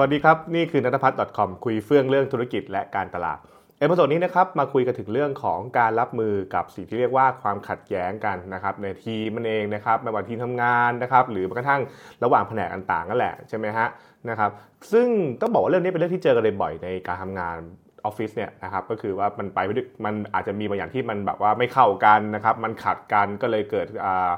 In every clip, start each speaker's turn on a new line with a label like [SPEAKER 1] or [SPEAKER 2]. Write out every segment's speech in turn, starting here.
[SPEAKER 1] สวัสดีครับ นี่คือนัทพัฒน์ .com คุยเฟื่องเรื่องธุรกิจและการตลาด episode นี้นะครับมาคุยกันถึงเรื่องของการรับมือกับสิ่งที่เรียกว่าความขัดแย้งกันนะครับในทีมมันเองนะครับไม่ว่าทีมทำงานนะครับหรือแม้กระทั่งระหว่างแผนกต่างๆนั่นแหละใช่ไหมฮะนะครับซึ่งต้องบอกว่าเรื่องนี้เป็นเรื่องที่เจอกันบ่อยในการทำงานออฟฟิศเนี่ยนะครับก็คือว่ามันไปไม่ได้มันอาจจะมีบางอย่างที่มันแบบว่าไม่เข้ากันนะครับมันขัดกันก็เลยเกิดอ่า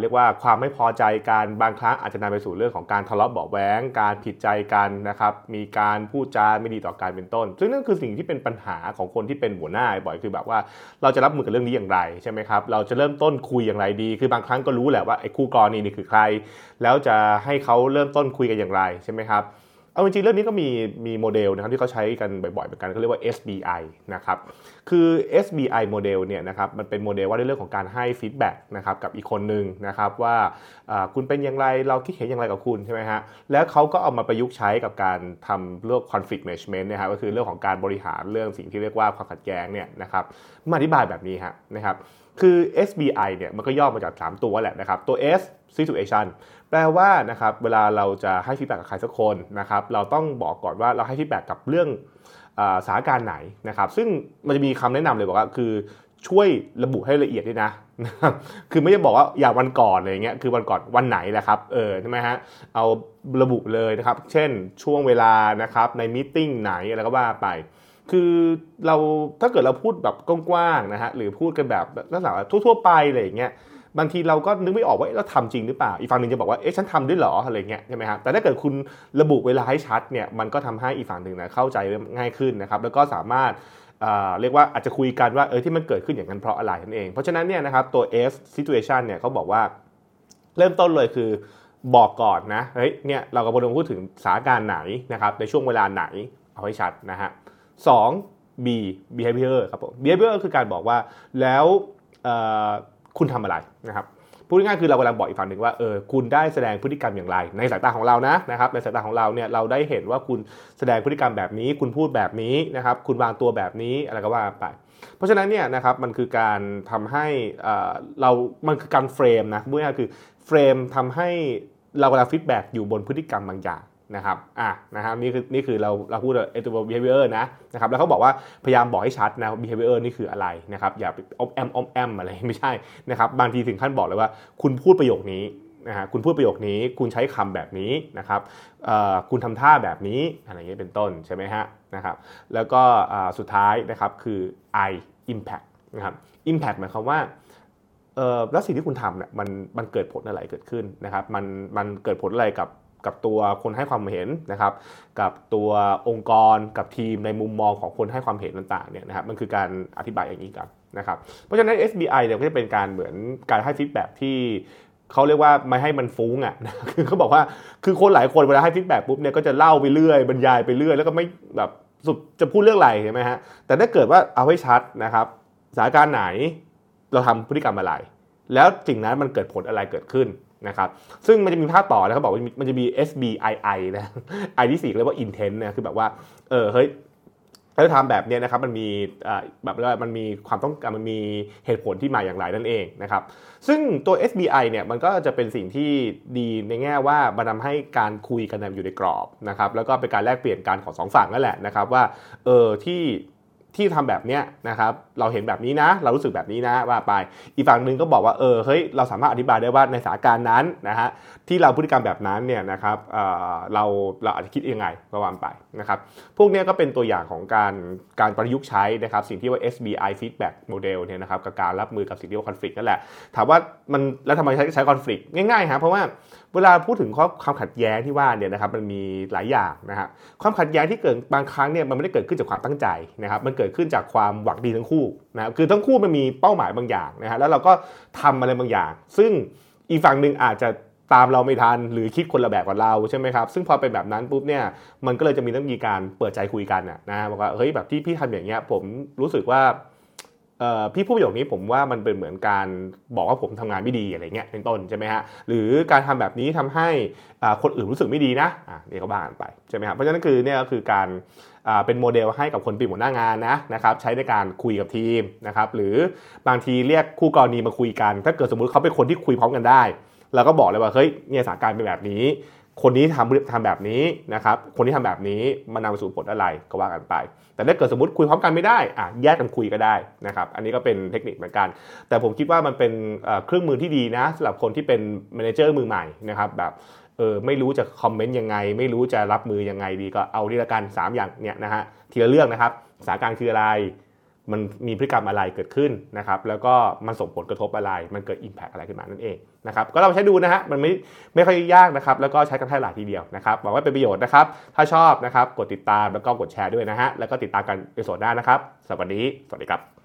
[SPEAKER 1] เรียกว่าความไม่พอใจกันบางครั้งอาจจะนำไปสู่เรื่องของการทะเลาะเบาแหวงการผิดใจกันนะครับมีการพูดจาไม่ดีต่อการเป็นต้น ซึ่งนั่นคือสิ่งที่เป็นปัญหาของคนที่เป็นหัวหน้าบ่อยคือแบบว่าเราจะรับมือกับเรื่องนี้อย่างไรใช่ไหมครับเราจะเริ่มต้นคุยอย่างไรดี คือบางครั้งก็รู้แหละว่าไอ้คู่กรณีนี่คือใคร แล้วจะให้เขาเริ่มต้นคุยกันอย่างไรใช่ไหมครับ เอาจริงๆเรื่องนี้ก็มีมีโมเดลนะครับที่เขาใช้กันบ่อยๆเหมือนกันเขาเรียกว่า SBI นะครับคือ SBI โมเดลเนี่ยนะครับมันเป็นโมเดลว่าในเรื่องของการให้ feedback นะครับกับอีกคนหนึ่งนะครับว่าคุณเป็นอย่างไรเราคิดเห็นอย่างไรกับคุณใช่ไหมฮะแล้วเขาก็เอามาประยุกต์ใช้กับการทำเรื่อง conflict management นะครับก็คือเรื่องของการบริหารเรื่องสิ่งที่เรียกว่าความขัดแย้งเนี่ยนะครับมาอธิบายแบบนี้ฮะนะครับ คือ SBI เนี่ยมันก็ย่อมาจาก 3 ตัวแหละนะครับ ตัว S situation แปลว่านะครับเวลาเราจะให้ feedback กับใครสักคนนะครับเราต้องบอกก่อนว่าเราให้ feedback กับเรื่องสถานการณ์ไหนนะครับ ซึ่งมันจะมีคำแนะนำเลยบอกว่าคือช่วยระบุให้ละเอียดด้วยนะ คือไม่ได้บอกว่าอย่าวันก่อนอะไรเงี้ย คือวันก่อนวันไหนแหละครับ เออใช่ไหมฮะ เอาระบุเลยนะครับ เช่นช่วงเวลานะครับในมิ팅ไหนอะไรก็ว่าไป คือเราถ้าเกิดเราพูดแบบกว้างๆนะฮะหรือพูดกันแบบลักษณะทั่วๆไปอะไรอย่างเงี้ยบางทีเราก็นึกไม่ออกว่าเราทำจริงหรือเปล่า อีกฝั่งหนึ่งจะบอกว่า เอ๊ะฉันทำด้วยหรออะไรเงี้ยใช่ไหมครับแต่ถ้าเกิดคุณระบุเวลาให้ชัดเนี่ย มันก็ทำให้อีกฝั่งหนึ่งนะเข้าใจง่ายขึ้นนะครับ แล้วก็สามารถเรียกว่าอาจจะคุยกันว่า เออที่มันเกิดขึ้นอย่างนั้นเพราะอะไรนั่นเอง เพราะฉะนั้นเนี่ยนะครับตัว S situation เนี่ยเขาบอกว่า เริ่มต้นเลยคือบอกก่อนนะ เฮ้ย เนี่ยเรากำลังพูดถึงสถานการณ์ไหนนะครับ ในช่วงเวลาไหน เอาให้ชัดนะฮะ สอง B behavior ครับผม behavior คือการบอกว่าแล้วคุณทำอะไรนะครับพูดง่ายๆคือเรากำลังบอกอีกฝั่งหนึ่งว่าเออคุณได้แสดงพฤติกรรมอย่างไร ในสายตาของเรานะนะครับในสายตาของเราเนี่ยเราได้เห็นว่าคุณแสดงพฤติกรรมแบบนี้ คุณพูดแบบนี้นะครับคุณวางตัวแบบนี้อะไรก็ว่าไป เพราะฉะนั้นเนี่ยนะครับมันคือการทำให้เรา มันคือการ frame นะพูดง่ายๆคือ frame ทำให้เรากำลัง feedback อยู่บนพฤติกรรมบางอย่าง นะครับอะนะครับนี่คือนี่คือเราเราพูดเอตัว behavior นะนะครับแล้วเขาบอกว่าพยายามบอกให้ชัดนะ behavior นี่คืออะไรนะครับอย่าอมแอมอมแอมอะไรไม่ใช่นะครับบางทีถึงขั้นบอกเลยว่า คุณพูดประโยคนี้นะฮะคุณพูดประโยคนี้คุณใช้คำแบบนี้นะครับคุณทำท่าแบบนี้อะไรอย่างเงี้ยเป็นต้นใช่ไหมฮะนะครับแล้วก็สุดท้ายนะครับคือ I impact นะครับ impact หมายความว่าแล้วสิ่งที่คุณทำเนี่ยมันมันเกิดผลอะไรเกิดขึ้นนะครับมันมันเกิดผลอะไรกับ กับตัวคนให้ความเห็นนะครับ กับตัวองค์กรกับทีมในมุมมองของคนให้ความเห็นต่างๆเนี่ยนะครับมันคือการอธิบายอย่างนี้กันนะครับเพราะฉะนั้น SBI เนี่ยก็จะเป็นการเหมือนการให้ฟีดแบ็ที่เขาเรียกว่าไม่ให้มันฟุ้งอะคือเขาบอกว่าคือคนหลายคนเวลาให้ฟีดแบ็ปุ๊บเนี่ยก็จะเล่าไปเรื่อยบรรยายไปเรื่อยแล้วก็ไม่แบบสุดจะพูดเรื่องอะไรใช่ไหมฮะแต่ถ้าเกิดว่าเอาให้ชัดนะครับสถานการณ์ไหนเราทำพฤติกรรมอะไร แล้วสิ่งนั้นมันเกิดผลอะไรเกิดขึ้นนะครับซึ่งมันจะมีภาคต่อนะเขาบอกว่ามันจะมี SBII นะ I ที่สี่เรียกว่า intent นะคือแบบว่าเออเฮ้ยถ้าทำแบบนี้นะครับมันมีแบบว่ามันมีความต้องการมันมีเหตุผลที่มาอย่างไรนั่นเองนะครับซึ่งตัว SBI เนี่ยมันก็จะเป็นสิ่งที่ดีในแง่ว่ามันทาให้การคุยกันอยู่ในกรอบนะครับแล้วก็เป็นการแลกเปลี่ยนการของสองฝั่งนั่นแหละนะครับว่าเออที่ ที่ทำแบบเนี้ยนะครับเราเห็นแบบนี้นะ เรารู้สึกแบบนี้นะว่าไป อีกฝั่งหนึ่งก็บอกว่าเออเฮ้ยเราสามารถอธิบายได้ว่าในสถานการณ์นั้นนะฮะที่เราพฤติกรรมแบบนั้นเนี่ยนะครับเเราเราอาจจะคิดยังไงก็ว่าไปนะครับพวกนี้ก็เป็นตัวอย่างของการการประยุกต์ใช้นะครับสิ่งที่ว่า SBI feedback model เนี่ยนะครับกับการรับมือกับสิ่งที่ว่า conflict นั่นแหละถามว่ามันแล้วทำไมใช้ใช้ conflict ง่ายๆครับเพราะว่าเวลาพูดถึงความขัดแย้งที่ว่าเนี่ยนะครับมันมีหลายอย่างนะฮะความขัดแย้งที่เกิดบางครั้งเนี่ยมันไม่ได้เกิดขึ้นจากความตั้งใจนะครับมันเกิดขึ้นจากความหวังดีทั้งคู่นะครับคือทั้งคู่มันมีเป้าหมายบางอย่างนะฮะแล้วเราก็ทำอะไรบางอย่าง ซึ่งอีกฝั่งหนึ่งอาจจะตามเราไม่ทันหรือคิดคนละแบบกับเราใช่ไหมครับซึ่งพอเป็นแบบนั้นปุ๊บเนี่ยมันก็เลยจะมีต้องมีการเปิดใจคุยกันนะบอกว่าเฮ้ยแบบที่พี่ทำอย่างเงี้ยผมรู้สึกว่า พี่พูดประโยคนี้ผมว่ามันเป็นเหมือนการบอกว่าผมทำงานไม่ดีอะไรเงี้ยเป็นต้นใช่ไหมฮะหรือการทำแบบนี้ทำให้คนอื่นรู้สึกไม่ดีนะอะนี่ก็บ้านไปใช่ไหมครับเพราะฉะนั้นคือเนี่ยก็คือการเป็นโมเดลให้กับคนเป็นหัวหน้างานนะนะครับใช้ในการคุยกับทีมนะครับหรือบางทีเรียกคู่กรณีมาคุยกัน ถ้าเกิดสมมุติเขาเป็นคนที่คุยพร้อมกันได้เราก็บอกเลยว่าเฮ้ยเนี่ยสถานการณ์เป็นแบบนี้ คนนี้ทำทำแบบนี้นะครับ คนที่ทำแบบนี้มันนำไปสู่ผลอะไรก็ว่ากันไป แต่ถ้าเกิดสมมติคุยพร้อมกันไม่ได้อะแยกกันคุยก็ได้นะครับ อันนี้ก็เป็นเทคนิคเหมือนกัน แต่ผมคิดว่ามันเป็นเครื่องมือที่ดีนะสำหรับคนที่เป็น manager มือใหม่นะครับแบบเออไม่รู้จะคอมเมนต์ยังไง ไม่รู้จะรับมือยังไงดีก็เอาดีละกัน 3 อย่างเนี่ยนะฮะทีละเรื่องนะครับสถานการณ์คืออะไร มันมีพฤติกรรมอะไรเกิดขึ้นนะครับแล้วก็มันส่งผลกระทบอะไร มันเกิด Impact อะไรขึ้นมานั่นเองนะครับก็เราใช้ดูนะฮะมันไม่ไม่ค่อยยากนะครับแล้วก็ใช้กันแค่หลายทีเดียวนะครับหวังว่าเป็นประโยชน์นะครับ ถ้าชอบนะครับกดติดตามแล้วก็กดแชร์ด้วยนะฮะแล้วก็ติดตามกันในส่วนหน้านะครับสวัสดีสวัสดีครับ